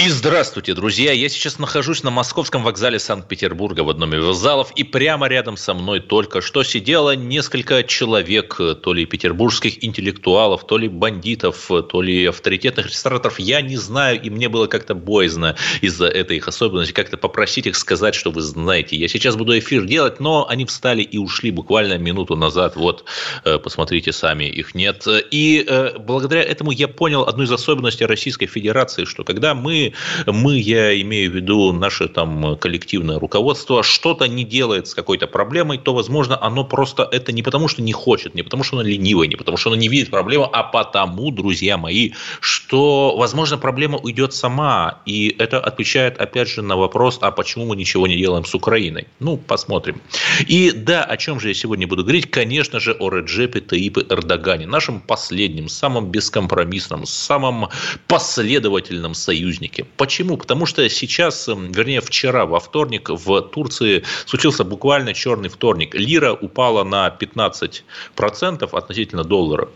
И здравствуйте, друзья! Я сейчас нахожусь на московском вокзале Санкт-Петербурга в одном из залов, и прямо рядом со мной только что сидело несколько человек, то ли петербургских интеллектуалов, то ли бандитов, то ли авторитетных рестораторов. Я не знаю, и мне было как-то боязно из-за этой их особенности как-то попросить их сказать, что вы знаете. Я сейчас буду эфир делать, но они встали и ушли буквально минуту назад. Вот, э, посмотрите сами, их нет. И э, благодаря этому я понял одну из особенностей Российской Федерации, что когда мы мы, я имею в виду наше там коллективное руководство, что-то не делает с какой-то проблемой, то, возможно, оно просто это не потому, что не хочет, не потому, что оно ленивое, не потому, что оно не видит проблему, а потому, друзья мои, что, возможно, проблема уйдет сама. И это отвечает, опять же, на вопрос, а почему мы ничего не делаем с Украиной? Ну, посмотрим. И да, о чем же я сегодня буду говорить? Конечно же, о Реджепе Таипе Эрдогане, нашем последнем, самом бескомпромиссном, самом последовательном союзнике Африке. Почему? Потому что сейчас, эм, вернее, вчера, во вторник, в Турции случился буквально черный вторник. Лира упала на 15% относительно доллара.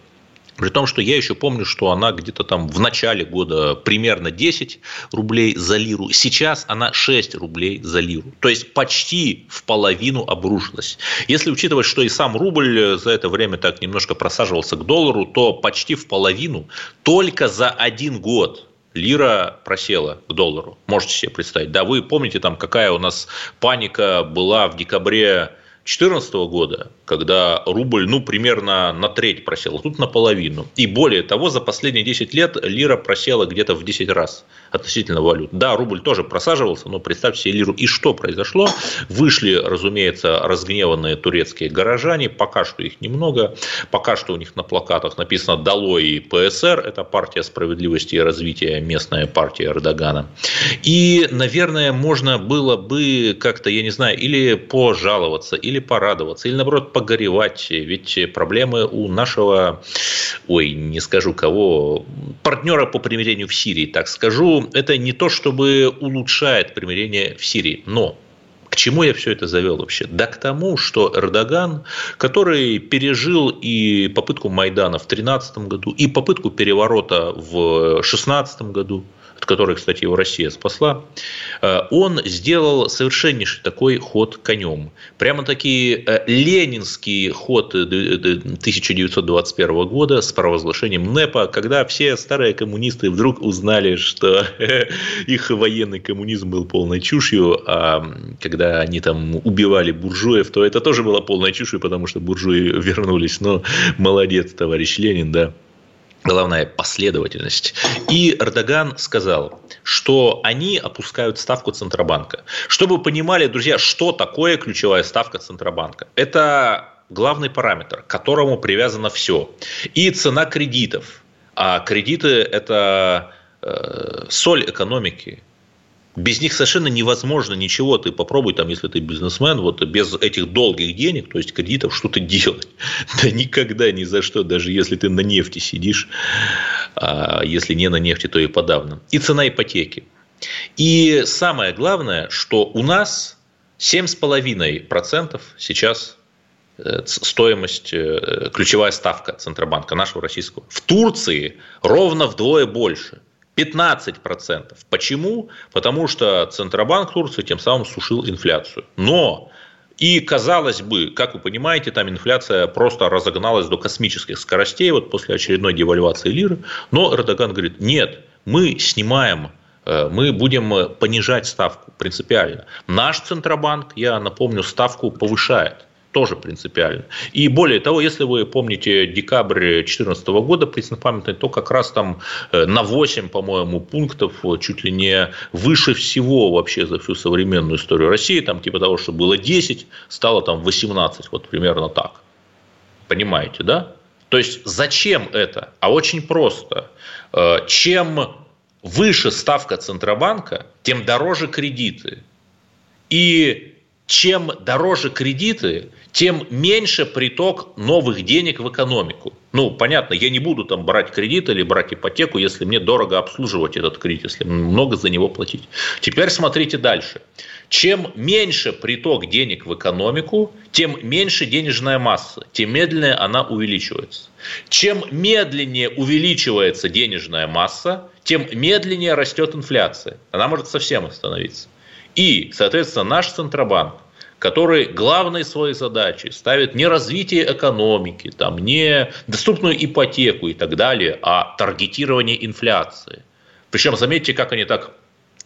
При том, что я еще помню, что она где-то там в начале года примерно 10 рублей за лиру. Сейчас она 6 рублей за лиру. То есть почти в половину обрушилась. Если учитывать, что и сам рубль за это время так немножко просаживался к доллару, то почти в половину только за один год лира просела к доллару. Можете себе представить. Да, вы помните, там, какая у нас паника была в декабре 2014 года, когда рубль, ну, примерно на треть просел, а тут наполовину. И более того, за последние 10 лет лира просела где-то в 10 раз относительно валют. Да, рубль тоже просаживался, но представьте себе лиру. И что произошло? Вышли, разумеется, разгневанные турецкие горожане, пока что их немного, пока что у них на плакатах написано «Долой ПСР», это партия справедливости и развития, местная партия Эрдогана. И, наверное, можно было бы как-то, я не знаю, или пожаловаться, или порадоваться, или, наоборот, погоревать. Ведь проблемы у нашего, ой, не скажу кого, партнера по примирению в Сирии, так скажу, это не то, чтобы улучшает примирение в Сирии, но к чему я все это завел вообще? Да к тому, что Эрдоган, который пережил и попытку Майдана в 2013 году, и попытку переворота в 2016 году, от которой, кстати, его Россия спасла, э, он сделал совершеннейший такой ход конем. Прямо-таки э, ленинский ход 1921 э, года с провозглашением НЭПа, когда все старые коммунисты вдруг узнали, что их военный коммунизм был полной чушью, а когда они там убивали буржуев, то это тоже было полной чушью, потому что буржуи вернулись. Но молодец, товарищ Ленин, да главная последовательность. И Эрдоган сказал, что они опускают ставку Центробанка. Чтобы вы понимали, друзья, что такое ключевая ставка Центробанка. Это главный параметр, к которому привязано все. И цена кредитов. А кредиты – это э, соль экономики, без них совершенно невозможно ничего. Ты попробуй, там, если ты бизнесмен, вот без этих долгих денег, то есть кредитов, что-то делать. Да никогда, ни за что, даже если ты на нефти сидишь, а если не на нефти, то и подавно. И цена ипотеки. И самое главное, что у нас 7,5% сейчас э, стоимость, э, ключевая ставка Центробанка нашего российского. В Турции ровно вдвое больше – 15%. Почему? Потому что Центробанк Турции тем самым сушил инфляцию. Но и, казалось бы, как вы понимаете, там инфляция просто разогналась до космических скоростей вот после очередной девальвации лиры. Но Эрдоган говорит, нет, мы снимаем э, мы будем понижать ставку принципиально. Наш Центробанк, я напомню, ставку повышает тоже принципиально. И более того, если вы помните декабрь 2014 года преснопамятный, то как раз там э, на 8, по-моему, пунктов чуть ли не выше всего вообще за всю современную историю России, там типа того, что было 10, стало там 18, вот примерно так. Понимаете, да? То есть зачем это? А очень просто. Э, чем выше ставка Центробанка, тем дороже кредиты. И чем дороже кредиты, тем меньше приток новых денег в экономику. Ну, понятно, я не буду там брать кредит или брать ипотеку, если мне дорого обслуживать этот кредит, если много за него платить. Теперь смотрите дальше. Чем меньше приток денег в экономику, тем меньше денежная масса, тем медленнее она увеличивается. Чем медленнее увеличивается денежная масса, тем медленнее растет инфляция. Она может совсем остановиться. И, соответственно, наш Центробанк, который главной своей задачей ставит не развитие экономики, там, не доступную ипотеку и так далее, а таргетирование инфляции. Причем заметьте, как они так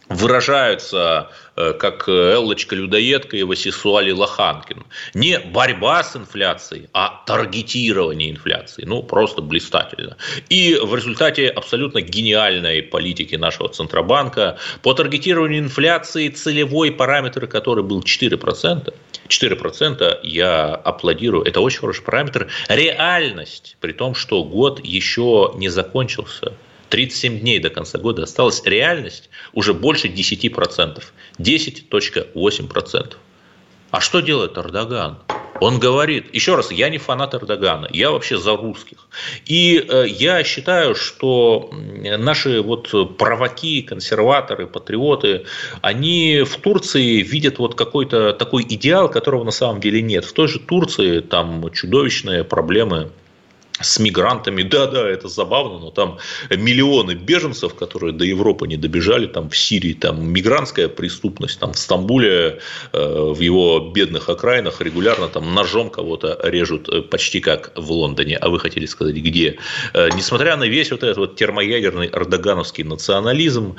выражаются э, как Эллочка-людоедка и Васисуали Лоханкин. Не борьба с инфляцией, а таргетирование инфляции. Ну, просто блистательно. И в результате абсолютно гениальной политики нашего Центробанка по таргетированию инфляции целевой параметр, который был 4%, 4% я аплодирую, это очень хороший параметр. Реальность, при том, что год еще не закончился – 37 дней до конца года осталась реальность уже больше 10%. 10.8%. А что делает Эрдоган? Он говорит, еще раз, я не фанат Эрдогана, я вообще за русских. И э, я считаю, что наши вот провоки, консерваторы, патриоты, они в Турции видят вот какой-то такой идеал, которого на самом деле нет. В той же Турции там чудовищные проблемы с мигрантами. Да, да, это забавно, но там миллионы беженцев, которые до Европы не добежали, там в Сирии, там мигрантская преступность, там в Стамбуле, э, в его бедных окраинах регулярно там ножом кого-то режут, э, почти как в Лондоне. А вы хотели сказать, где? Э, несмотря на весь вот этот вот термоядерный эрдогановский национализм,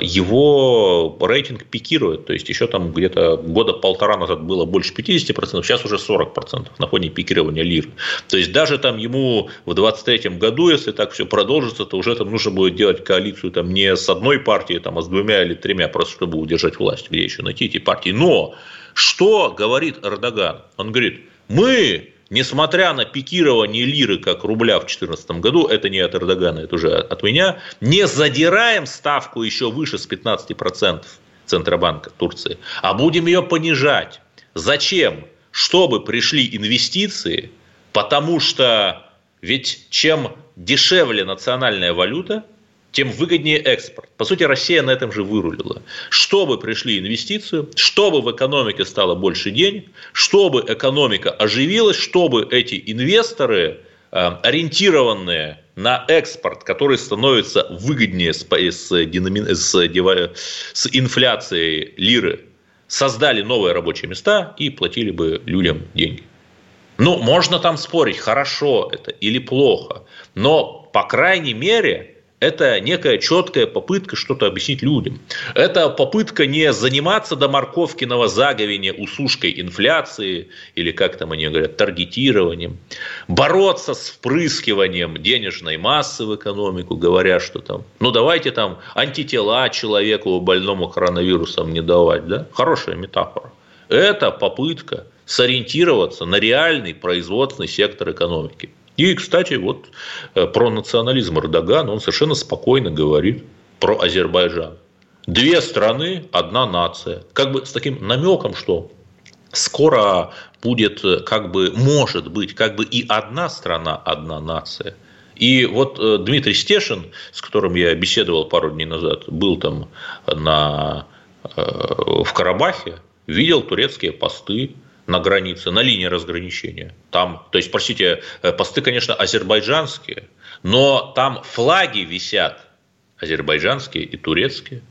его рейтинг пикирует. То есть, еще там где-то года полтора назад было больше 50%, сейчас уже 40% на фоне пикирования лиры. То есть, даже там ему в 2023 году, если так все продолжится, то уже там нужно будет делать коалицию там не с одной партией, там, а с двумя или тремя, просто чтобы удержать власть. Где еще найти эти партии? Но что говорит Эрдоган? Он говорит, мы несмотря на пикирование лиры как рубля в 2014 году, это не от Эрдогана, это уже от меня, не задираем ставку еще выше с 15% Центробанка Турции, а будем ее понижать. Зачем? Чтобы пришли инвестиции, потому что ведь чем дешевле национальная валюта, тем выгоднее экспорт. По сути, Россия на этом же вырулила. Чтобы пришли инвестиции, чтобы в экономике стало больше денег, чтобы экономика оживилась, чтобы эти инвесторы, э, ориентированные на экспорт, который становится выгоднее с, с, с, с инфляцией лиры, создали новые рабочие места и платили бы людям деньги. Ну, можно там спорить, хорошо это или плохо, но, по крайней мере, это некая четкая попытка что-то объяснить людям. Это попытка не заниматься до морковкиного заговения усушкой инфляции, или как там они говорят, таргетированием, бороться с впрыскиванием денежной массы в экономику, говоря, что там, ну давайте там антитела человеку больному коронавирусом не давать, да? Хорошая метафора. Это попытка сориентироваться на реальный производственный сектор экономики. И, кстати, вот э, про национализм Эрдогана он совершенно спокойно говорит про Азербайджан. Две страны, одна нация. Как бы с таким намеком, что скоро будет, э, как бы, может быть, как бы и одна страна, одна нация. И вот э, Дмитрий Стешин, с которым я беседовал пару дней назад, был там на, в Карабахе, видел турецкие посты, на границе, на линии разграничения. Там, то есть, простите, э, посты, конечно, азербайджанские, но там флаги висят азербайджанские и турецкие.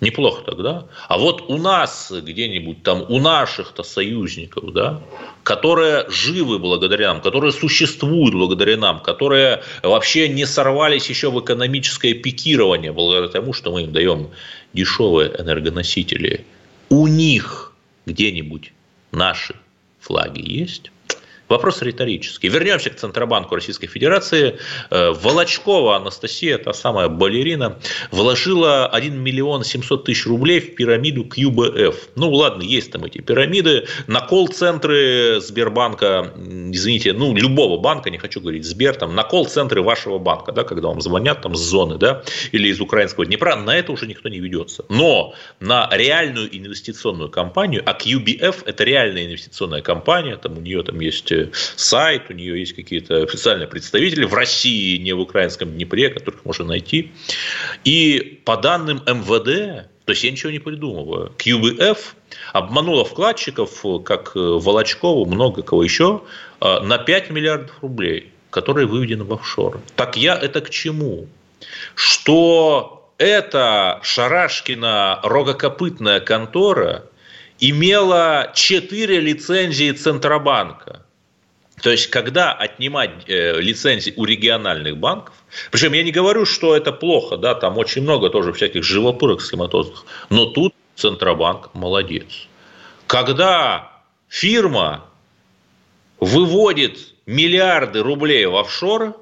Неплохо тогда. А вот у нас где-нибудь там, у наших-то союзников, да, которые живы благодаря нам, которые существуют благодаря нам, которые вообще не сорвались еще в экономическое пикирование благодаря тому, что мы им даем дешевые энергоносители. У них где-нибудь наши флаги есть, Вопрос риторический. Вернемся к Центробанку Российской Федерации. Э, Волочкова Анастасия, та самая балерина, вложила 1 миллион 700 тысяч рублей в пирамиду QBF. Ну, ладно, есть там эти пирамиды. На колл-центры Сбербанка, извините, ну, любого банка, не хочу говорить Сбер, там, на колл-центры вашего банка, да, когда вам звонят там с зоны, да, или из украинского Днепра, на это уже никто не ведется. Но на реальную инвестиционную компанию, а QBF – это реальная инвестиционная компания, там у нее там есть сайт, у нее есть какие-то официальные представители в России, не в украинском Днепре, которых можно найти. И по данным МВД, то есть я ничего не придумываю. QBF обманула вкладчиков, как Волочкову, много кого еще, э, на 5 миллиардов рублей, которые выведены в офшоры. Так я это к чему? Что эта Шарашкина рогокопытная контора имела 4 лицензии Центробанка – то есть, когда отнимать э, лицензии у региональных банков, причем я не говорю, что это плохо, да, там очень много тоже всяких живопырок схематозных, но тут Центробанк молодец. Когда фирма выводит миллиарды рублей в офшоры,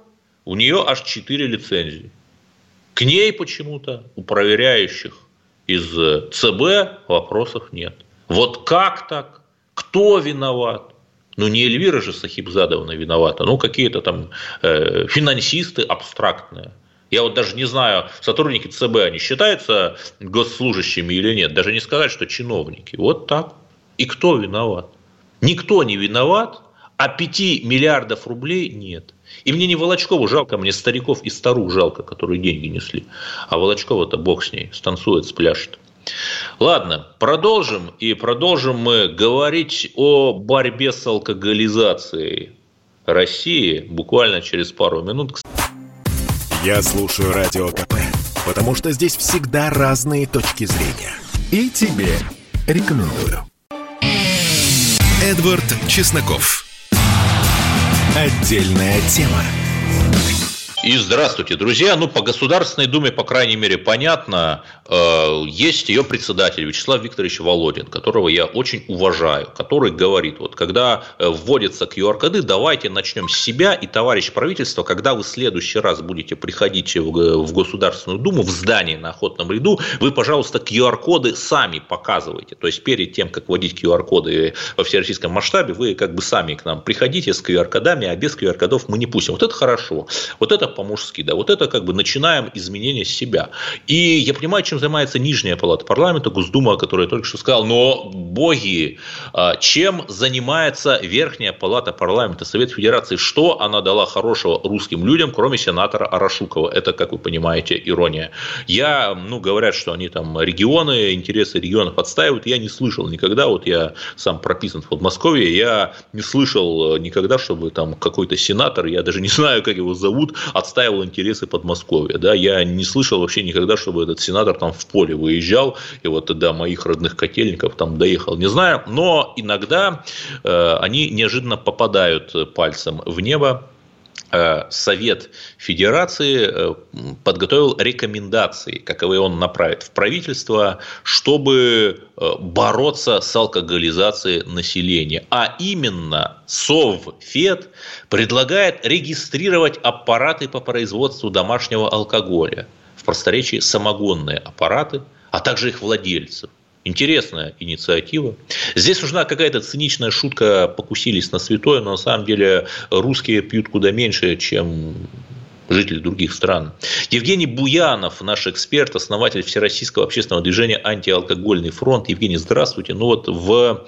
у нее аж 4 лицензии. К ней почему-то у проверяющих из ЦБ вопросов нет. Вот как так? Кто виноват? Ну, не Эльвира же Сахибзадовна виновата, ну, какие-то там э, финансисты абстрактные. Я вот даже не знаю, сотрудники ЦБ, они считаются госслужащими или нет. Даже не сказать, что чиновники. Вот так. И кто виноват? Никто не виноват, а 5 миллиардов рублей нет. И мне не Волочкову жалко, мне стариков и старух жалко, которые деньги несли. А Волочкова-то бог с ней, станцует, спляшет. Ладно, продолжим. И продолжим мы говорить о борьбе с алкоголизацией России буквально через пару минут. Я слушаю Радио КП, потому что здесь всегда разные точки зрения. И тебе рекомендую. Эдвард Чесноков. Отдельная тема. И здравствуйте, друзья. Ну, по Государственной Думе, по крайней мере, понятно, э, есть ее председатель Вячеслав Викторович Володин, которого я очень уважаю, который говорит, вот когда э, вводятся QR-коды, давайте начнем с себя, и, товарищ правительство, когда вы в следующий раз будете приходить в Государственную Думу, в здание на охотном ряду, вы, пожалуйста, QR-коды сами показывайте. То есть, перед тем, как вводить QR-коды во всероссийском масштабе, вы как бы сами к нам приходите с QR-кодами, а без QR-кодов мы не пустим. Вот это хорошо. Вот это по-мужски, да, вот это как бы начинаем изменение себя. И я понимаю, чем занимается нижняя палата парламента, Госдума, которая я только что сказал, но боги, а, чем занимается верхняя палата парламента Совет Федерации, что она дала хорошего русским людям, кроме сенатора Арашукова, это, как вы понимаете, ирония. Я, ну, говорят, что они там регионы, интересы регионов отстаивают, я не слышал никогда, вот я сам прописан в Подмосковье, я не слышал никогда, чтобы там какой-то сенатор, я даже не знаю, как его зовут, отстаивал интересы Подмосковья. Да? Я не слышал вообще никогда, чтобы этот сенатор там в поле выезжал, и вот до моих родных котельников там доехал, не знаю. Но иногда э, они неожиданно попадают пальцем в небо, Совет Федерации э, подготовил рекомендации, каковы он направит в правительство, чтобы э, бороться с алкоголизацией населения. А именно Совфед предлагает регистрировать аппараты по производству домашнего алкоголя. В просторечии самогонные аппараты, а также их владельцев. Интересная инициатива. Здесь нужна какая-то циничная шутка, покусились на святое, но на самом деле русские пьют куда меньше, чем жители других стран. Евгений Буянов, наш эксперт, основатель Всероссийского общественного движения «Антиалкогольный фронт». Евгений, здравствуйте. Ну вот в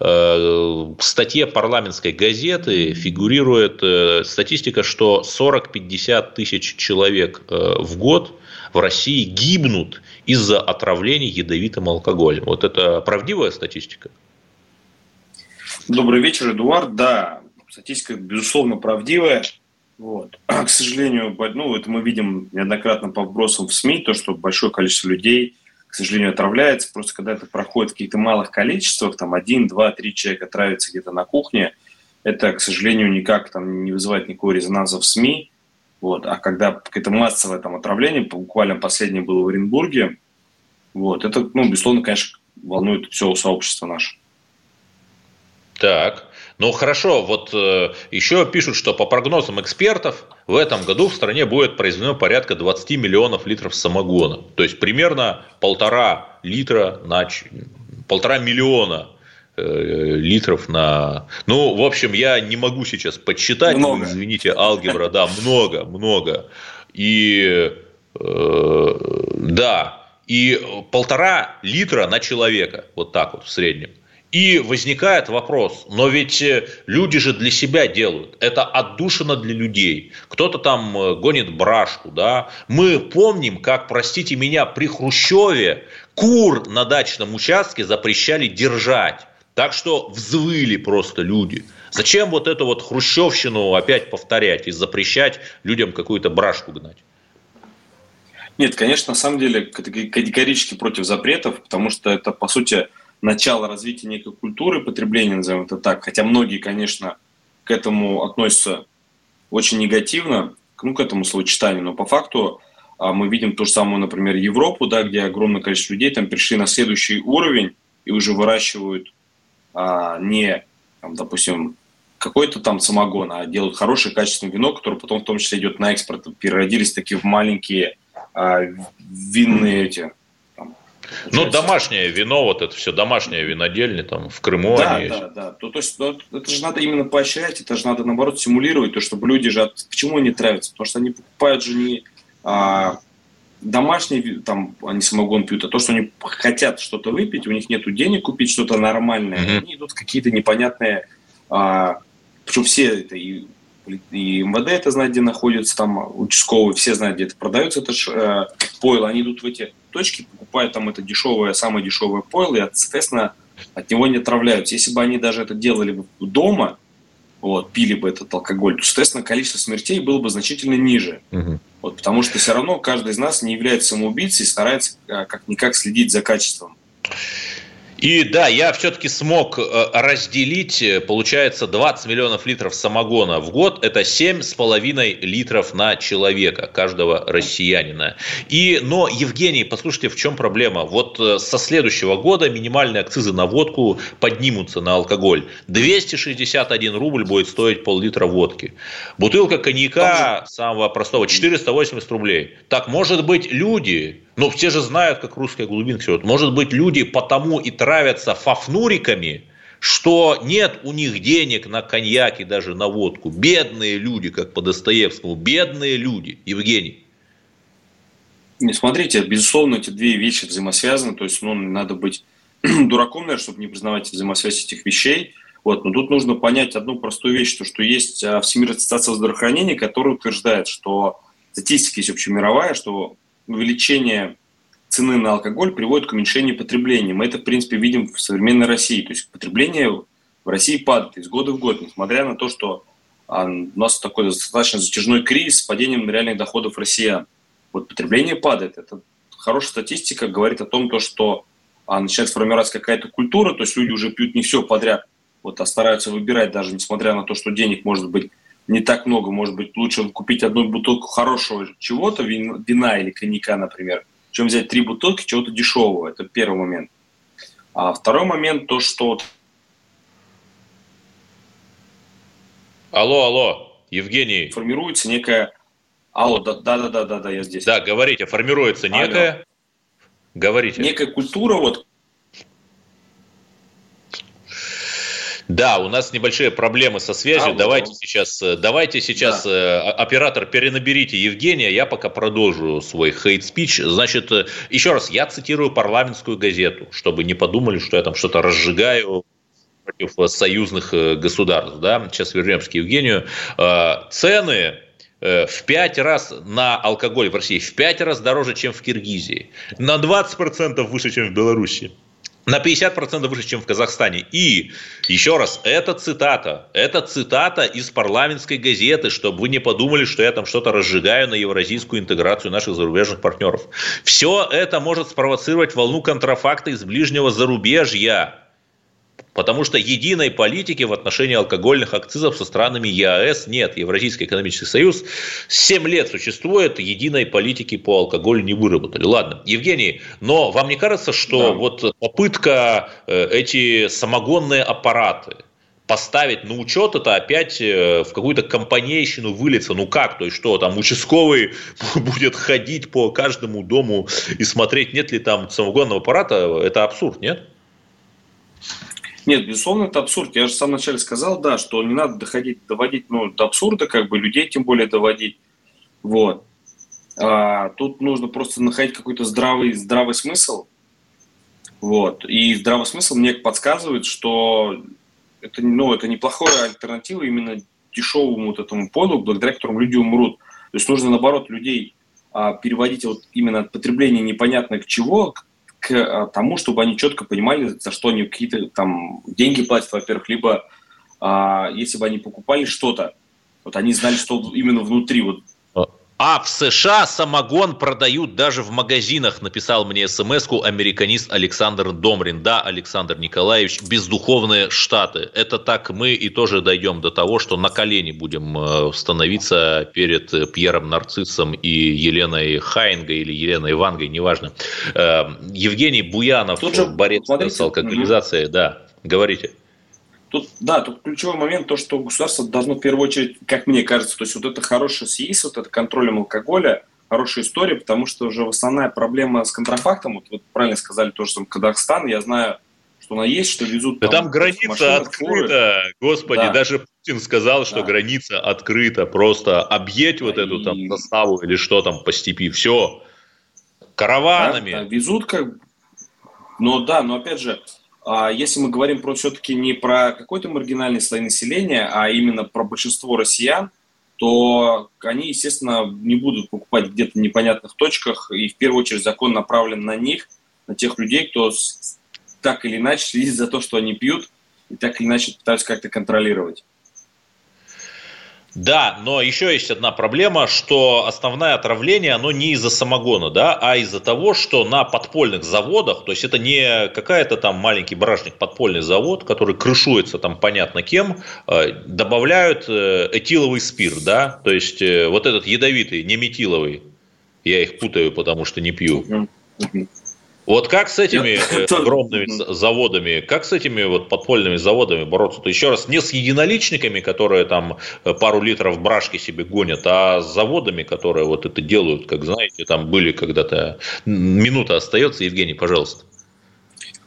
э, статье парламентской газеты фигурирует э, статистика, что 40-50 тысяч человек э, в год в России гибнут из-за отравления ядовитым алкоголем. Вот это правдивая статистика? Добрый вечер, Эдуард. Да, статистика, безусловно, правдивая. Вот. К сожалению, ну, это мы видим неоднократно по вбросам в СМИ, то, что большое количество людей, к сожалению, отравляется. Просто когда это проходит в каких-то малых количествах, там один, два, три человека травятся где-то на кухне, это, к сожалению, никак там не вызывает никакого резонанса в СМИ. Вот. А когда какое-то массовое там отравление, буквально последнее было в Оренбурге, вот, это, ну, безусловно, конечно, волнует все сообщество наше. Так. Ну хорошо, вот э, еще пишут, что по прогнозам экспертов в этом году в стране будет произведено порядка 20 миллионов литров самогона. То есть примерно полтора литра на полтора миллиона литров на... Ну, в общем, я не могу сейчас подсчитать. Много. Извините, алгебра, да, много, много. И э, да, и полтора литра на человека, вот так вот в среднем. И возникает вопрос, но ведь э, люди же для себя делают. Это отдушина для людей. Кто-то там э, гонит брашку, да. Мы помним, как, простите меня, при Хрущеве кур на дачном участке запрещали держать. Так что взвыли просто люди. Зачем вот эту вот хрущевщину опять повторять и запрещать людям какую-то брашку гнать? Нет, конечно, на самом деле категорически против запретов, потому что это, по сути, начало развития некой культуры потребления, назовем это так. Хотя многие, конечно, к этому относятся очень негативно, ну, к этому словосочетанию, но по факту а, мы видим то же самое, например, Европу, да, где огромное количество людей там перешли на следующий уровень и уже выращивают а, не, там, допустим, какой-то там самогон, а делают хорошее качественное вино, которое потом в том числе идет на экспорт. Переродились такие в маленькие а, винные эти ну, домашнее вино, вот это все, домашнее винодельня, там, в Крыму да, они да, есть. Да, То, то есть, ну, это же надо именно поощрять, это же надо, наоборот, стимулировать, то, чтобы люди же... Почему они травятся? Потому что они покупают же не а, домашний, там, они самогон пьют, а то, что они хотят что-то выпить, у них нет денег купить что-то нормальное, mm-hmm. они идут какие-то непонятные... А, причем все это и и МВД это знает, где находится, там участковые, все знают, где это продается, это ж, э, пойло, они идут в эти точки, покупают там это дешевое, самое дешевое пойло, и, соответственно, от него не отравляются. Если бы они даже это делали бы дома, вот, пили бы этот алкоголь, то, соответственно, количество смертей было бы значительно ниже. Угу. Вот, потому что все равно каждый из нас не является самоубийцей и старается э, как-никак следить за качеством. И да, я все-таки смог э, разделить, э, получается, 20 миллионов литров самогона в год. Это 7,5 литров на человека, каждого россиянина. И, но, Евгений, послушайте, в чем проблема? Вот э, со следующего года минимальные акцизы на водку поднимутся на алкоголь. 261 рубль будет стоить пол-литра водки. Бутылка коньяка самого простого 480 рублей. Так, может быть, люди но все же знают, как русская глубинка живет. Может быть, люди потому и травятся фафнуриками, что нет у них денег на коньяк и даже на водку. Бедные люди, как по Достоевскому, бедные люди. Евгений. Не смотрите, безусловно, эти две вещи взаимосвязаны. То есть, ну, надо быть дураком, наверное, чтобы не признавать взаимосвязь этих вещей. Вот. Но тут нужно понять одну простую вещь, то, что есть а, Всемирная ассоциация здравоохранения, которая утверждает, что статистика есть общемировая, что увеличение цены на алкоголь приводит к уменьшению потребления. Мы это, в принципе, видим в современной России. То есть потребление в России падает из года в год, несмотря на то, что а, у нас такой достаточно затяжной кризис с падением реальных доходов россиян. Вот потребление падает. Это хорошая статистика, говорит о том, то, что а, начинает формироваться какая-то культура, то есть люди уже пьют не все подряд, вот, а стараются выбирать, даже несмотря на то, что денег может быть не так много, может быть, лучше купить одну бутылку хорошего чего-то, вина или коньяка, например, чем взять три бутылки чего-то дешевого. Это первый момент. А второй момент то, что... Алло, алло, Евгений. Формируется некая... Алло, да-да-да-да, я здесь. Да, говорите, формируется некая... Алло. Говорите. Некая культура, вот, Да, у нас небольшие проблемы со связью. А, давайте вот. сейчас, э, давайте сейчас, да. Э, оператор, перенаберите Евгения, я пока продолжу свой хейт-спич. Значит, э, еще раз, я цитирую парламентскую газету, чтобы не подумали, что я там что-то разжигаю против союзных государств. Да? Сейчас вернемся к Евгению. Цены в пять раз на алкоголь в России, в пять раз дороже, чем в Киргизии, на 20% выше, чем в Беларуси на 50% выше, чем в Казахстане. И, еще раз, это цитата. Это цитата из парламентской газеты, чтобы вы не подумали, что я там что-то разжигаю на евразийскую интеграцию наших зарубежных партнеров. Все это может спровоцировать волну контрафакта из ближнего зарубежья. Потому что единой политики в отношении алкогольных акцизов со странами ЕАЭС нет. Евразийский экономический союз 7 лет существует, единой политики по алкоголю не выработали. Ладно, Евгений, но вам не кажется, что да. вот попытка э, эти самогонные аппараты поставить на учет, это опять э, в какую-то компанейщину вылиться. Ну как, то есть что, там участковый будет ходить по каждому дому и смотреть, нет ли там самогонного аппарата, это абсурд, нет? Нет, безусловно, это абсурд. Я же в самом начале сказал, да, что не надо доходить, доводить ну, до абсурда, как бы людей тем более доводить. Вот. А, тут нужно просто находить какой-то здравый, здравый смысл. Вот. И здравый смысл мне подсказывает, что это, ну, это неплохая альтернатива именно дешевому вот этому поду, благодаря которому люди умрут. То есть нужно, наоборот, людей а, переводить вот именно от потребления непонятно к чего, к а, тому, чтобы они четко понимали, за что они какие-то там деньги платят, во-первых, либо а, если бы они покупали что-то, вот они знали, что именно внутри, вот а в США самогон продают даже в магазинах, написал мне смс-ку американист Александр Домрин. Да, Александр Николаевич, бездуховные штаты. Это так мы и тоже дойдем до того, что на колени будем э, становиться перед Пьером Нарциссом и Еленой Хайнгой или Еленой Вангой, неважно. Э, Евгений Буянов, Тут же, борец смотрите, с алкоголизацией, угу. да, говорите. Тут, да, тут ключевой момент, то, что государство должно в первую очередь, как мне кажется, то есть вот это хорошее СИИС, вот это контролем алкоголя, хорошая история, потому что уже основная проблема с контрафактом, вот, вот правильно сказали тоже сам Казахстан, я знаю, что она есть, что везут... Да там, там граница машинах, открыта, фуры. господи, да. даже Путин сказал, что да. граница открыта, просто объедь вот эту и... там заставу или что там по степи, все, караванами. Да, да, везут как... Но да, но опять же, если мы говорим про все-таки не про какой-то маргинальный слой населения, а именно про большинство россиян, то они, естественно, не будут покупать где-то в непонятных точках, и в первую очередь закон направлен на них, на тех людей, кто так или иначе следит за то, что они пьют, и так или иначе пытаются как-то контролировать. Да, но еще есть одна проблема, что основное отравление, оно не из-за самогона, да, а из-за того, что на подпольных заводах, то есть это не какая-то там маленький бражник, подпольный завод, который крышуется там понятно кем, э, добавляют э, этиловый спирт, да, то есть э, вот этот ядовитый, не метиловый, я их путаю, потому что не пью. Вот как с этими э, огромными заводами, как с этими вот подпольными заводами бороться? То еще раз, не с единоличниками, которые там э, пару литров брашки себе гонят, а с заводами, которые вот это делают, как знаете, там были когда-то. Минута остается, Евгений, пожалуйста.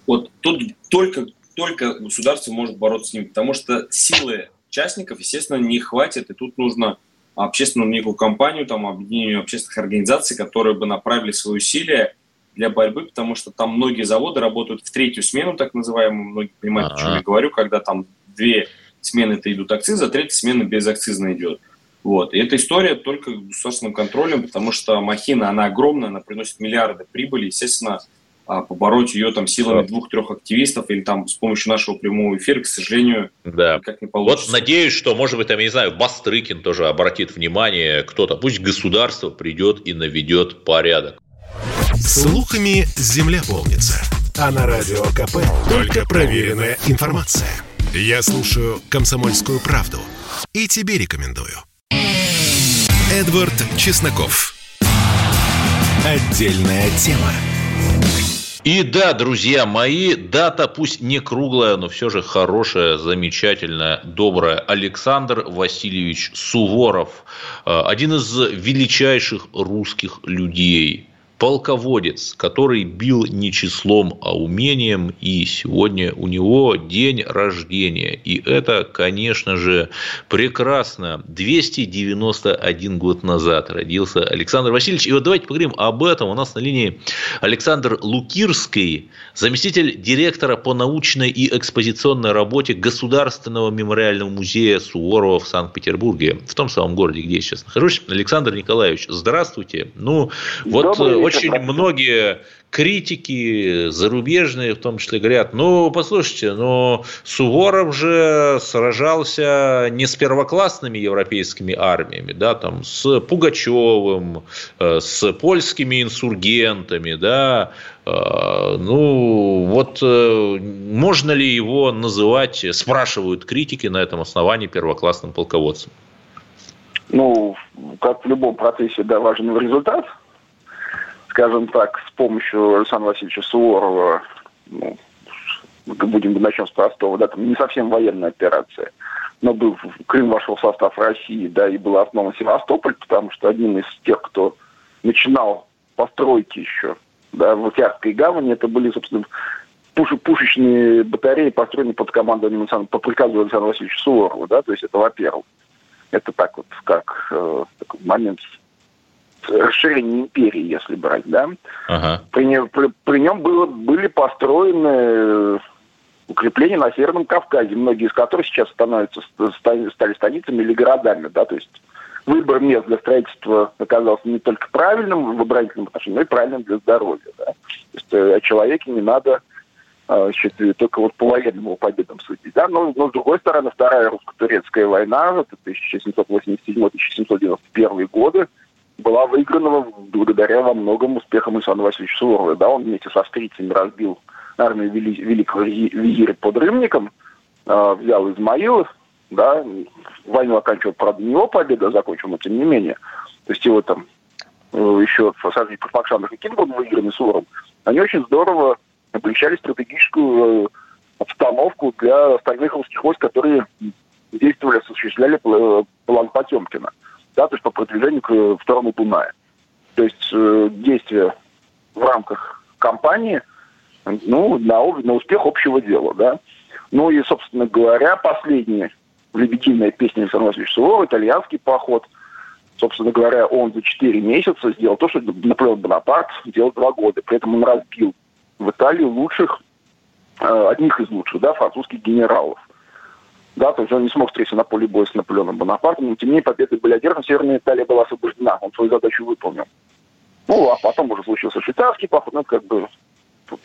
Вот тут только, только государство может бороться с ним, потому что силы участников, естественно, не хватит, и тут нужно общественную некую компанию, там, объединению общественных организаций, которые бы направили свои усилия для борьбы, потому что там многие заводы работают в третью смену, так называемую, многие понимают, о чем я говорю, когда там две смены это идут акцизы, а третья смена безакцизно идет. Вот. И эта история только государственным контролем, потому что махина, она огромная, она приносит миллиарды прибыли, естественно, а, побороть ее там силами да. двух-трех активистов или там с помощью нашего прямого эфира, к сожалению, да. как не получится. Вот надеюсь, что, может быть, там, я не знаю, Бастрыкин тоже обратит внимание, кто-то, пусть государство придет и наведет порядок. Слухами земля полнится. А на радио КП только проверенная информация. Я слушаю «Комсомольскую правду» и тебе рекомендую. Эдвард Чесноков. Отдельная тема. И да, друзья мои, дата пусть не круглая, но все же хорошая, замечательная, добрая. Александр Васильевич Суворов, э, один из величайших русских людей – полководец, который бил не числом, а умением, и сегодня у него день рождения. И это, конечно же, прекрасно. 291 год назад родился Александр Васильевич. И вот давайте поговорим об этом. У нас на линии Александр Лукирский, заместитель директора по научной и экспозиционной работе Государственного мемориального музея Суворова в Санкт-Петербурге, в том самом городе, где я сейчас нахожусь. Александр Николаевич, здравствуйте. Ну, вот очень многие критики зарубежные в том числе говорят, ну, послушайте, но Суворов же сражался не с первоклассными европейскими армиями, да, там, с Пугачевым, э, с польскими инсургентами, да, э, ну, вот э, можно ли его называть, спрашивают критики на этом основании первоклассным полководцем? Ну, как в любом процессе, да, важен результат – скажем так, с помощью Александра Васильевича Суворова ну, будем начнем с простого, да, там не совсем военная операция, но был, Крым вошел в состав России, да, и был основан Севастополь, потому что один из тех, кто начинал постройки еще, да, в Океанской гавани, это были, собственно, пуш, пушечные батареи, построенные под командой по приказу Александра Васильевича Суворова, да, то есть это во-первых. Это так вот, как э, такой момент расширения империи, если брать, да. Ага. При, при, при нем было, были построены укрепления на Северном Кавказе, многие из которых сейчас становятся, стали станицами или городами, да, то есть выбор мест для строительства оказался не только правильным в оборонительном отношении, но и правильным для здоровья, да. То есть э, о человеке не надо значит, только вот по военному победам судить. Да? Но, но с другой стороны, Вторая русско-турецкая война, это 1787-1791 годы, была выиграна благодаря во многом успехам Александра Васильевича Суворова. Да? Он вместе со австрийцами разбил армию вели, великого визиря под Рымником, э, взял Измаил, да, войну оканчивал, правда, не его победа закончил, но тем не менее. То есть его там э, еще в сражении под Факшанах и Кингом выиграны Сувором. Они очень здорово облегчали стратегическую э, обстановку для остальных русских войск, которые действовали, осуществляли план Потемкина, да, то есть по продвижению к второму Дунаю. То есть э, действия в рамках кампании, ну, на, на успех общего дела, да. Ну и, собственно говоря, последняя лебединая песня Александра Васильевича Суворова, итальянский поход, собственно говоря, он за 4 месяца сделал то, что Наполеон Бонапарт делал 2 года. При этом он разбил в Италии лучших, э, одних из лучших, да, французских генералов. Да, то есть он не смог встретиться на поле боя с Наполеоном Бонапартом, но тем не менее победы были одержаны, Северная Италия была освобождена, он свою задачу выполнил. Ну, а потом уже случился швейцарский поход, ну, как бы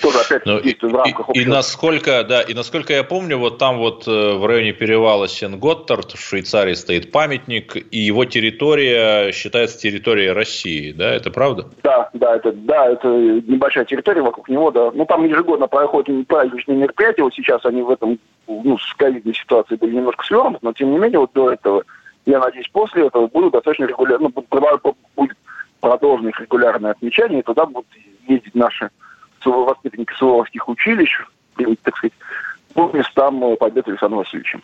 тоже опять ну, действует в рамках и, и насколько, да, и насколько я помню, вот там вот э, в районе перевала Сен-Готтард в Швейцарии стоит памятник, и его территория считается территорией России, да, это правда? Да, да, это, да, это небольшая территория вокруг него, да. Ну, там ежегодно проходят праздничные мероприятия, вот сейчас они в этом, ну, с ковидной ситуацией были немножко свернуты, но тем не менее, вот до этого, я надеюсь, после этого будут достаточно регулярно, ну, будет продолжено их регулярное отмечание, и туда будут ездить наши воспитанники Суворовских училищ, так сказать, по местам побед Александра Васильевича.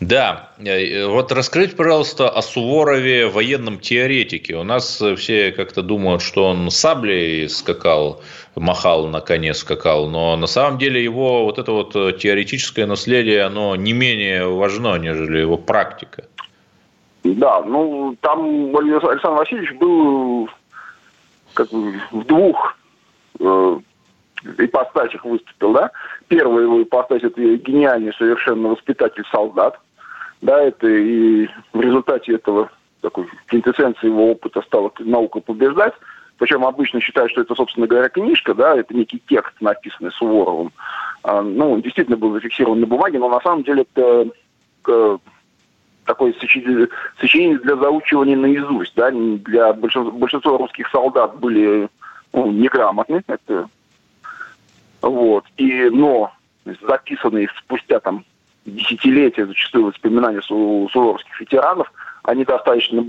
Да, э, вот расскажите, пожалуйста, о Суворове военном теоретике. У нас все как-то думают, что он саблей скакал, махал на коне скакал, но на самом деле его вот это вот теоретическое наследие, оно не менее важно, нежели его практика. Да, ну там Александр Васильевич был как в двух ипостасях выступил, да. Первая его ипостась – это гениальный совершенно воспитатель солдат, да, это и в результате этого такой квинтэссенцией его опыта стала наука побеждать. Причем обычно считают, что это, собственно говоря, книжка, да, это некий текст, написанный Суворовым. А, ну, действительно был зафиксирован на бумаге, но на самом деле это э, такое сочинение для заучивания наизусть, да, для большинства, большинства русских солдат были ну, неграмотны, это вот, и, но записанные спустя там десятилетия зачастую воспоминания у суворовских ветеранов, они достаточно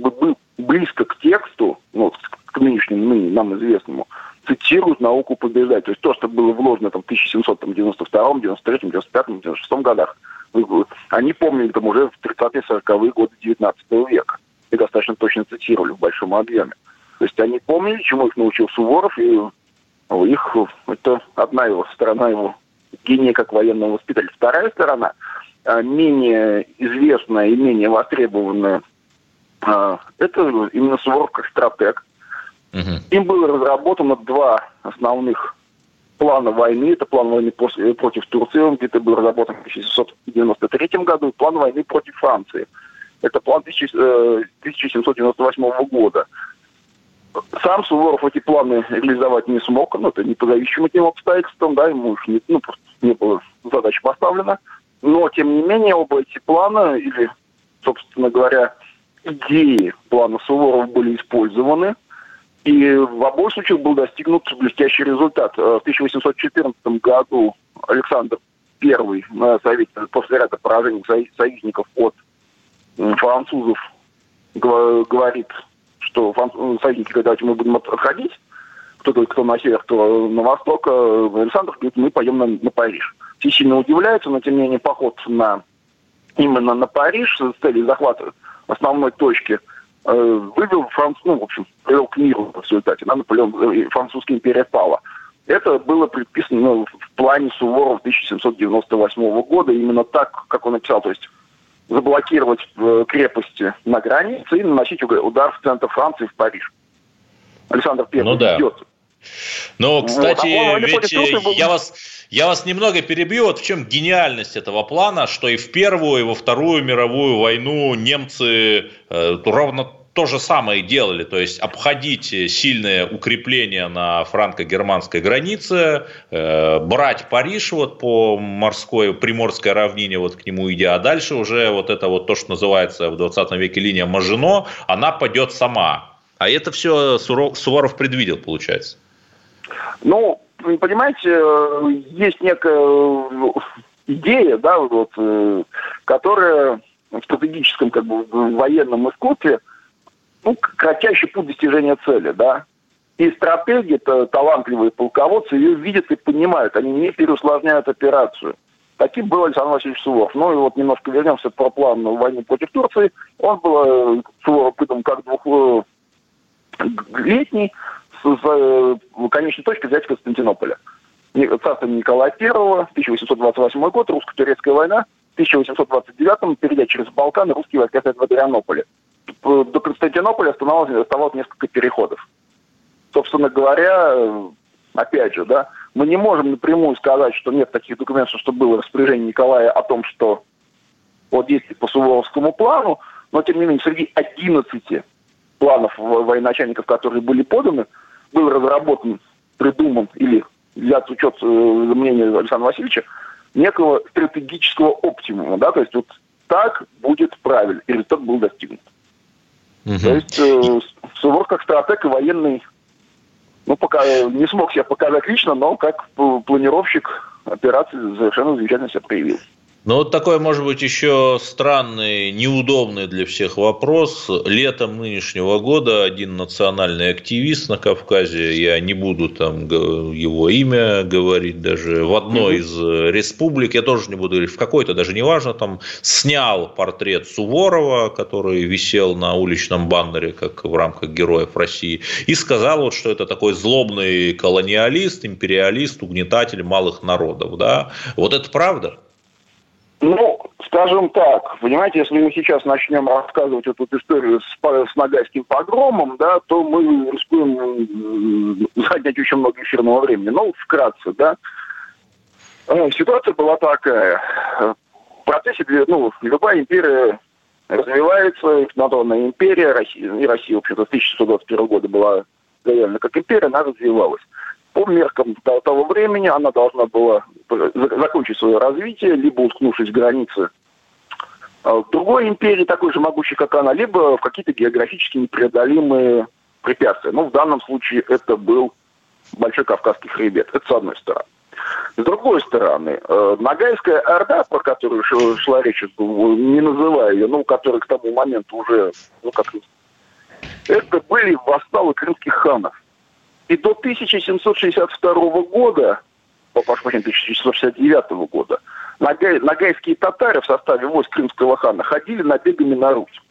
близко к тексту, ну, к нынешнему, ныне нам известному, цитируют науку побеждать. То есть то, что было вложено там, в 1792, 93, 95, 96 годах, они помнили там уже в 30-е, 40-е годы 19 века. И достаточно точно цитировали в большом объеме. То есть они помнили, чему их научил Суворов, и у них это одна его сторона его гения как военного воспитателя. Вторая сторона, а, менее известная и менее востребованная, а, это именно Суворов как стратег. Угу. Им было разработано два основных плана войны. Это план войны после, против Турции, он где-то был разработан в 1793 году, и план войны против Франции. Это план 1798 э, года. Сам Суворов эти планы реализовать не смог, ну, это не по зависящим от него обстоятельствам, да, ему уж не, ну, просто не было задача поставлена. Но, тем не менее, оба эти плана, или, собственно говоря, идеи плана Суворова были использованы, и в обоих случаях был достигнут блестящий результат. Э, в 1814 году Александр I на совете после ряда поражений союзников от французов говорит что союзники, когда мы будем отходить, в кто, на север, кто на восток, э, Александр говорит, мы пойдем на, на Париж. Все сильно удивляются, но тем не менее поход на именно на Париж с целью захвата основной точки э, вывел Франц, ну, в общем, привел к миру в результате. Да, Наполеон, э, французская империя пала. Это было предписано ну, в плане Суворова 1798 года, именно так, как он написал, то есть заблокировать э, крепости на границе и наносить удар в центр Франции, в Париж. Александр Первый ну, да. идет. Но, кстати, вот, а ведь я вас, я вас немного перебью. Вот в чем гениальность этого плана, что и в Первую, и во Вторую мировую войну немцы э, ровно то же самое делали, то есть обходить сильное укрепление на франко-германской границе, э, брать Париж вот по морской, приморской равнине, вот к нему идя, а дальше уже вот это вот то, что называется в 20 веке линия Мажино, она пойдет сама. А это все Суворов предвидел, получается. Ну, понимаете, э, есть некая идея, да, вот, э, которая в стратегическом, как бы, военном искусстве – ну, кратчайший путь достижения цели, да. И стратеги, это талантливые полководцы, ее видят и понимают, они не переусложняют операцию. Таким был Александр Васильевич Суворов. Ну и вот немножко вернемся про план войны против Турции. Он был, э, Суворов придуман как двухлетний, с, с э, конечной точкой взять Константинополя. Царство Николая I, 1828 год, русско-турецкая война, в 1829 перейдя через Балканы, русские войска в Адрианополе до Константинополя оставалось, оставалось несколько переходов. Собственно говоря, опять же, да, мы не можем напрямую сказать, что нет таких документов, что было распоряжение Николая о том, что вот действует по Суворовскому плану, но тем не менее среди 11 планов военачальников, которые были поданы, был разработан, придуман или в учет э, мнения Александра Васильевича некого стратегического оптимума, да, то есть вот так будет правильно, и результат был достигнут. То есть э, Суворов как стратег и военный, ну, пока не смог себя показать лично, но как планировщик операции совершенно замечательно себя проявил. Ну, вот такой, может быть, еще странный, неудобный для всех вопрос. Летом нынешнего года один национальный активист на Кавказе, я не буду там его имя говорить даже, в одной из республик, я тоже не буду говорить, в какой-то, даже неважно, там снял портрет Суворова, который висел на уличном баннере, как в рамках Героев России, и сказал, вот, что это такой злобный колониалист, империалист, угнетатель малых народов. Да? Вот это правда? Ну, скажем так, понимаете, если мы сейчас начнем рассказывать эту историю с, с Ногайским погромом, да, то мы рискуем занять очень много эфирного времени. Но вкратце, да. Э, ситуация была такая. В процессе, ну, любая империя развивается, Надонная империя, Россия, и Россия, в общем-то, с 1621 года была заявлена как империя, она развивалась по меркам того времени она должна была закончить свое развитие, либо уткнувшись в границы в другой империи, такой же могучей, как она, либо в какие-то географически непреодолимые препятствия. Ну, в данном случае это был Большой Кавказский хребет. Это с одной стороны. С другой стороны, э, Ногайская Орда, про которую шла речь, не называя ее, ну, которая к тому моменту уже, ну, как это были воссталы крымских ханов. И до 1762 года, прошу прощения, 1769 года, нагай, нагайские татары в составе войск крымского хана ходили набегами на Русь.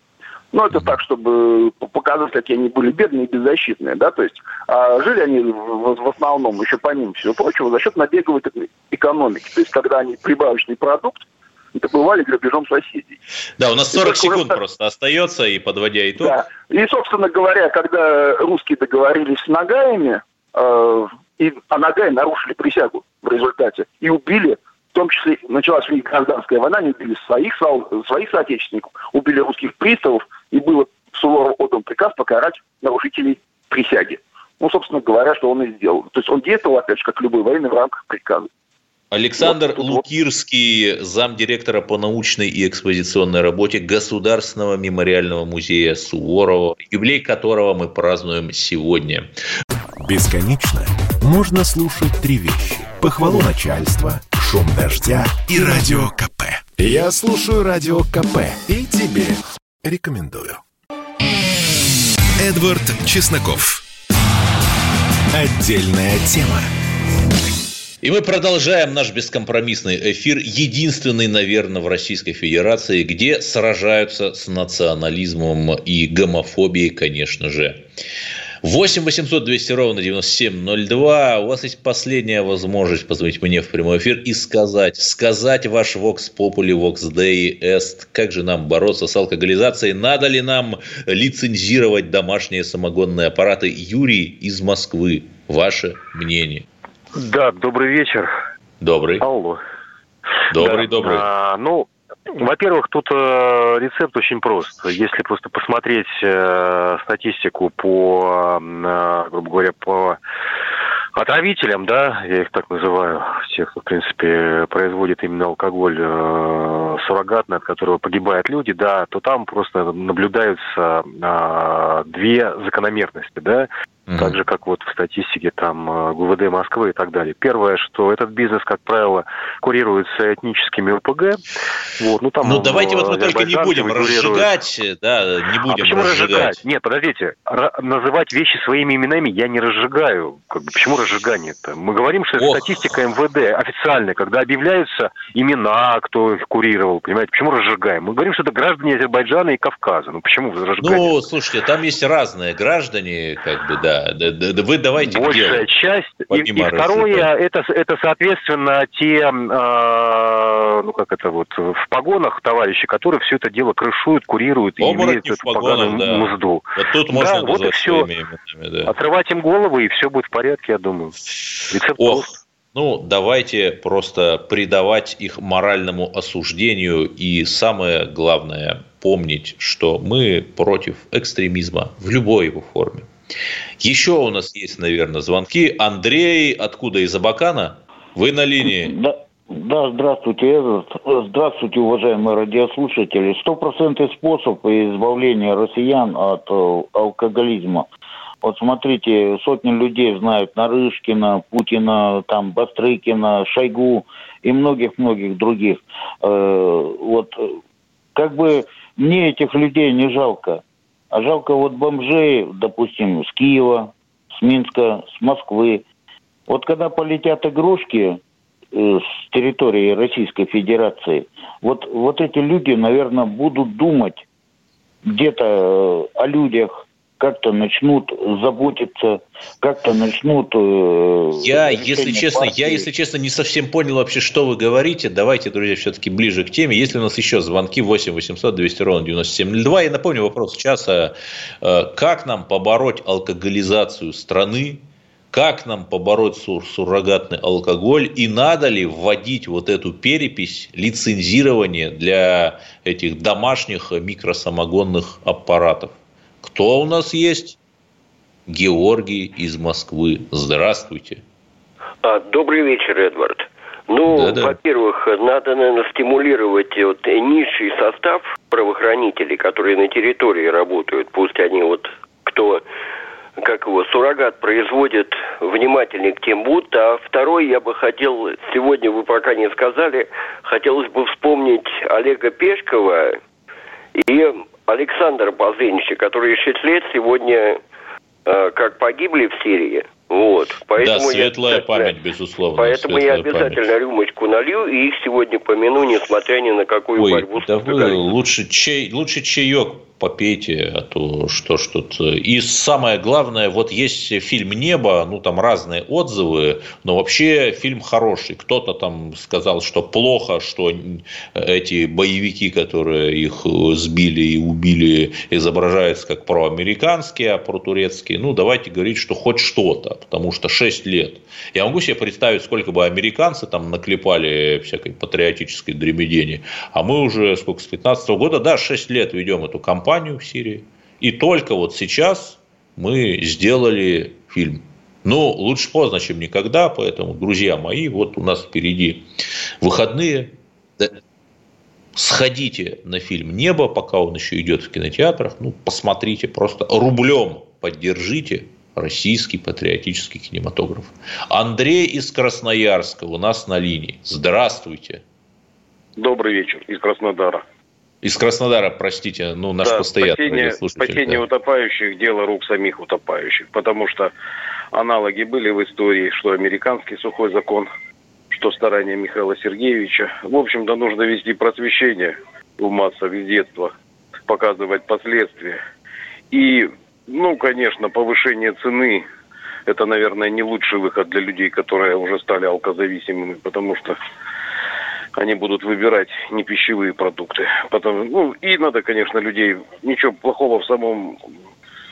Ну, это так, чтобы показать, какие они были бедные и беззащитные, да, то есть а жили они в, в основном, еще помимо всего прочего, за счет набеговой экономики. То есть, когда они прибавочный продукт добывали грабежом соседей. Да, у нас 40 и секунд просто... просто остается, и подводя итог. Да. И, собственно говоря, когда русские договорились с Нагаями, э, и, а Нагаи нарушили присягу в результате, и убили, в том числе началась у них гражданская война, они убили своих, своих соотечественников, убили русских приставов, и было Суворов отдан приказ покарать нарушителей присяги. Ну, собственно говоря, что он и сделал. То есть он действовал, опять же, как любой военный в рамках приказа. Александр вот, Лукирский, замдиректора по научной и экспозиционной работе Государственного мемориального музея Суворова, юбилей которого мы празднуем сегодня. Бесконечно можно слушать три вещи. Похвалу начальства, шум дождя и радио КП. Я слушаю радио КП и тебе рекомендую. Эдвард Чесноков. Отдельная тема. И мы продолжаем наш бескомпромиссный эфир, единственный, наверное, в Российской Федерации, где сражаются с национализмом и гомофобией, конечно же. 8 800 200 ровно 9702. У вас есть последняя возможность позвонить мне в прямой эфир и сказать, сказать ваш Vox Populi, Vox Dei Est, как же нам бороться с алкоголизацией, надо ли нам лицензировать домашние самогонные аппараты. Юрий из Москвы, ваше мнение. Да, добрый вечер. Добрый. Алло. Добрый, да. добрый. А, ну, во-первых, тут э, рецепт очень прост. Если просто посмотреть э, статистику по, э, грубо говоря, по отравителям, да, я их так называю, тех, кто, в принципе, производит именно алкоголь э, суррогатный, от которого погибают люди, да, то там просто наблюдаются э, две закономерности, да. Mm-hmm. Так же, как вот в статистике там э, ГУВД Москвы и так далее. Первое, что этот бизнес, как правило, курируется этническими ОПГ. Вот, ну, там, ну давайте вот мы только не будем разжигать, да, не будем а почему разжигать? разжигать? Нет, подождите, называть вещи своими именами я не разжигаю. Как бы, почему разжигание-то? Мы говорим, что это Ох. статистика МВД официальная, когда объявляются имена, кто их курировал, понимаете? Почему разжигаем? Мы говорим, что это граждане Азербайджана и Кавказа. Ну почему разжигать? Ну, слушайте, там есть разные граждане, как бы, да, да, да, вы давайте Большая часть. И, и второе, это, это, соответственно, те, э, ну как это вот, в погонах товарищи, которые все это дело крышуют, курируют Оборотни и имеют эту погонах, да. мзду. Вот тут можно да, вот и все. Именами, да. Отрывать им головы, и все будет в порядке, я думаю. Рецепт Ох. Прост. Ну, давайте просто придавать их моральному осуждению и самое главное помнить, что мы против экстремизма в любой его форме. Еще у нас есть, наверное, звонки. Андрей, откуда? Из Абакана? Вы на линии? Да. Да, здравствуйте, здравствуйте, уважаемые радиослушатели. Стопроцентный способ избавления россиян от э, алкоголизма. Вот смотрите, сотни людей знают Нарышкина, Путина, там Бастрыкина, Шойгу и многих-многих других. Э, вот как бы мне этих людей не жалко. А жалко вот бомжей, допустим, с Киева, с Минска, с Москвы. Вот когда полетят игрушки э, с территории Российской Федерации, вот, вот эти люди, наверное, будут думать где-то э, о людях, как-то начнут заботиться, как-то начнут... Э, я, если честно, партии. я, если честно, не совсем понял вообще, что вы говорите. Давайте, друзья, все-таки ближе к теме. Если у нас еще звонки 8 800 200 ровно 9702, я напомню вопрос часа. Э, как нам побороть алкоголизацию страны? Как нам побороть сур суррогатный алкоголь? И надо ли вводить вот эту перепись, лицензирование для этих домашних микросамогонных аппаратов? Кто у нас есть? Георгий из Москвы. Здравствуйте. А, добрый вечер, Эдвард. Ну, Да-да. во-первых, надо, наверное, стимулировать вот низший состав правоохранителей, которые на территории работают. Пусть они вот, кто, как его, суррогат производит, внимательнее к тем будут. А второй я бы хотел, сегодня вы пока не сказали, хотелось бы вспомнить Олега Пешкова и Александра Базынича, которые 6 лет сегодня э, как погибли в Сирии. Вот. Поэтому да, светлая я, память, безусловно. Поэтому я обязательно память. рюмочку налью и их сегодня помяну, несмотря ни на какую Ой, борьбу да вы лучше, чай, лучше чаек попейте, а то что ж тут. И самое главное, вот есть фильм «Небо», ну там разные отзывы, но вообще фильм хороший. Кто-то там сказал, что плохо, что эти боевики, которые их сбили и убили, изображаются как проамериканские, а протурецкие. Ну, давайте говорить, что хоть что-то, потому что 6 лет. Я могу себе представить, сколько бы американцы там наклепали всякой патриотической дребедени, а мы уже сколько, с 15 -го года, да, 6 лет ведем эту кампанию, кампанию в Сирии. И только вот сейчас мы сделали фильм. Но лучше поздно, чем никогда, поэтому, друзья мои, вот у нас впереди выходные. Сходите на фильм «Небо», пока он еще идет в кинотеатрах. Ну, посмотрите, просто рублем поддержите российский патриотический кинематограф. Андрей из Красноярска у нас на линии. Здравствуйте. Добрый вечер из Краснодара. Из Краснодара, простите, ну, наш да, постоянный спасение, спасение да. утопающих – дело рук самих утопающих, потому что аналоги были в истории, что американский сухой закон, что старания Михаила Сергеевича. В общем-то, нужно вести просвещение в массах с детства, показывать последствия. И, ну, конечно, повышение цены – это, наверное, не лучший выход для людей, которые уже стали алкозависимыми, потому что они будут выбирать не пищевые продукты. Потом, ну, и надо, конечно, людей, ничего плохого в самом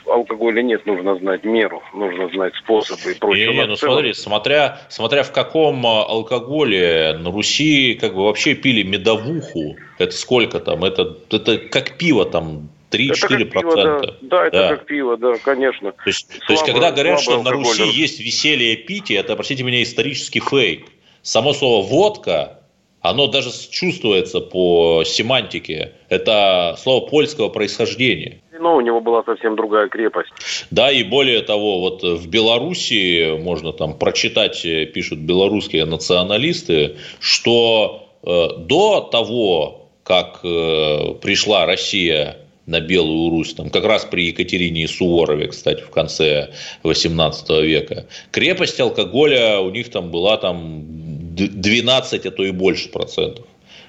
алкоголе нет, нужно знать меру, нужно знать способы и прочее. Не, не, ну смотри, смотря, смотря в каком а, алкоголе на Руси как бы вообще пили медовуху, это сколько там, это, это как пиво там 3-4 процента. Да, да, это да. как пиво, да, конечно. То есть, слабо, то есть когда говорят, что на Руси есть веселье пить, это, простите меня, исторический фейк. Само слово водка оно даже чувствуется по семантике. Это слово польского происхождения. Но у него была совсем другая крепость. Да, и более того, вот в Белоруссии, можно там прочитать, пишут белорусские националисты, что э, до того, как э, пришла Россия на Белую Русь, там, как раз при Екатерине и Суворове, кстати, в конце 18 века. Крепость алкоголя у них там была там 12, а то и больше процентов.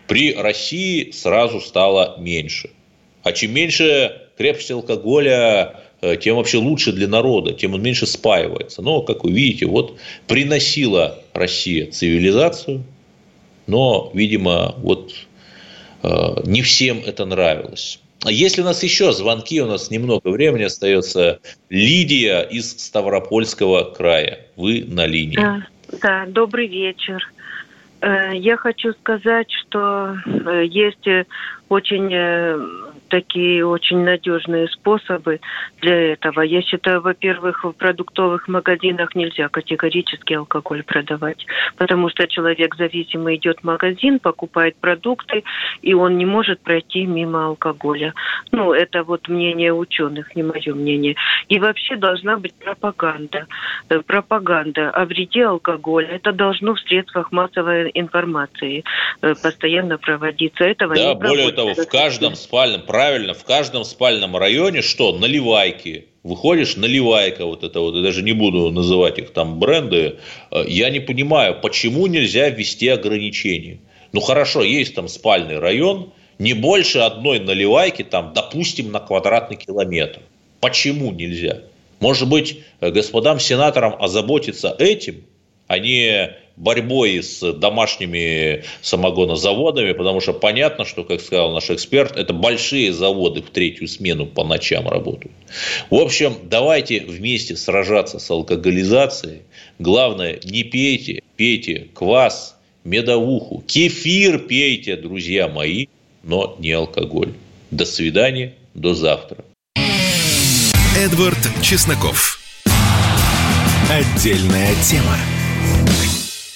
При России сразу стало меньше. А чем меньше крепости алкоголя, э, тем вообще лучше для народа, тем он меньше спаивается. Но, как вы видите, вот приносила Россия цивилизацию, но, видимо, вот э, не всем это нравилось. А если у нас еще звонки, у нас немного времени остается. Лидия из Ставропольского края. Вы на линии. Да, да добрый вечер. Э, я хочу сказать, что э, есть э, очень такие очень надежные способы для этого. Я считаю, во-первых, в продуктовых магазинах нельзя категорически алкоголь продавать, потому что человек зависимый идет в магазин, покупает продукты, и он не может пройти мимо алкоголя. Ну, это вот мнение ученых, не мое мнение. И вообще должна быть пропаганда. Э, пропаганда о вреде алкоголя. Это должно в средствах массовой информации э, постоянно проводиться. Этого да, более того, в каждом спальном правильно, в каждом спальном районе что? Наливайки. Выходишь, наливайка, вот это вот, я даже не буду называть их там бренды. Э, я не понимаю, почему нельзя ввести ограничения. Ну хорошо, есть там спальный район, не больше одной наливайки там, допустим, на квадратный километр. Почему нельзя? Может быть, э, господам сенаторам озаботиться этим, а не борьбой с домашними самогонозаводами, потому что понятно, что, как сказал наш эксперт, это большие заводы в третью смену по ночам работают. В общем, давайте вместе сражаться с алкоголизацией. Главное, не пейте, пейте квас, медовуху, кефир пейте, друзья мои, но не алкоголь. До свидания, до завтра. Эдвард Чесноков. Отдельная тема.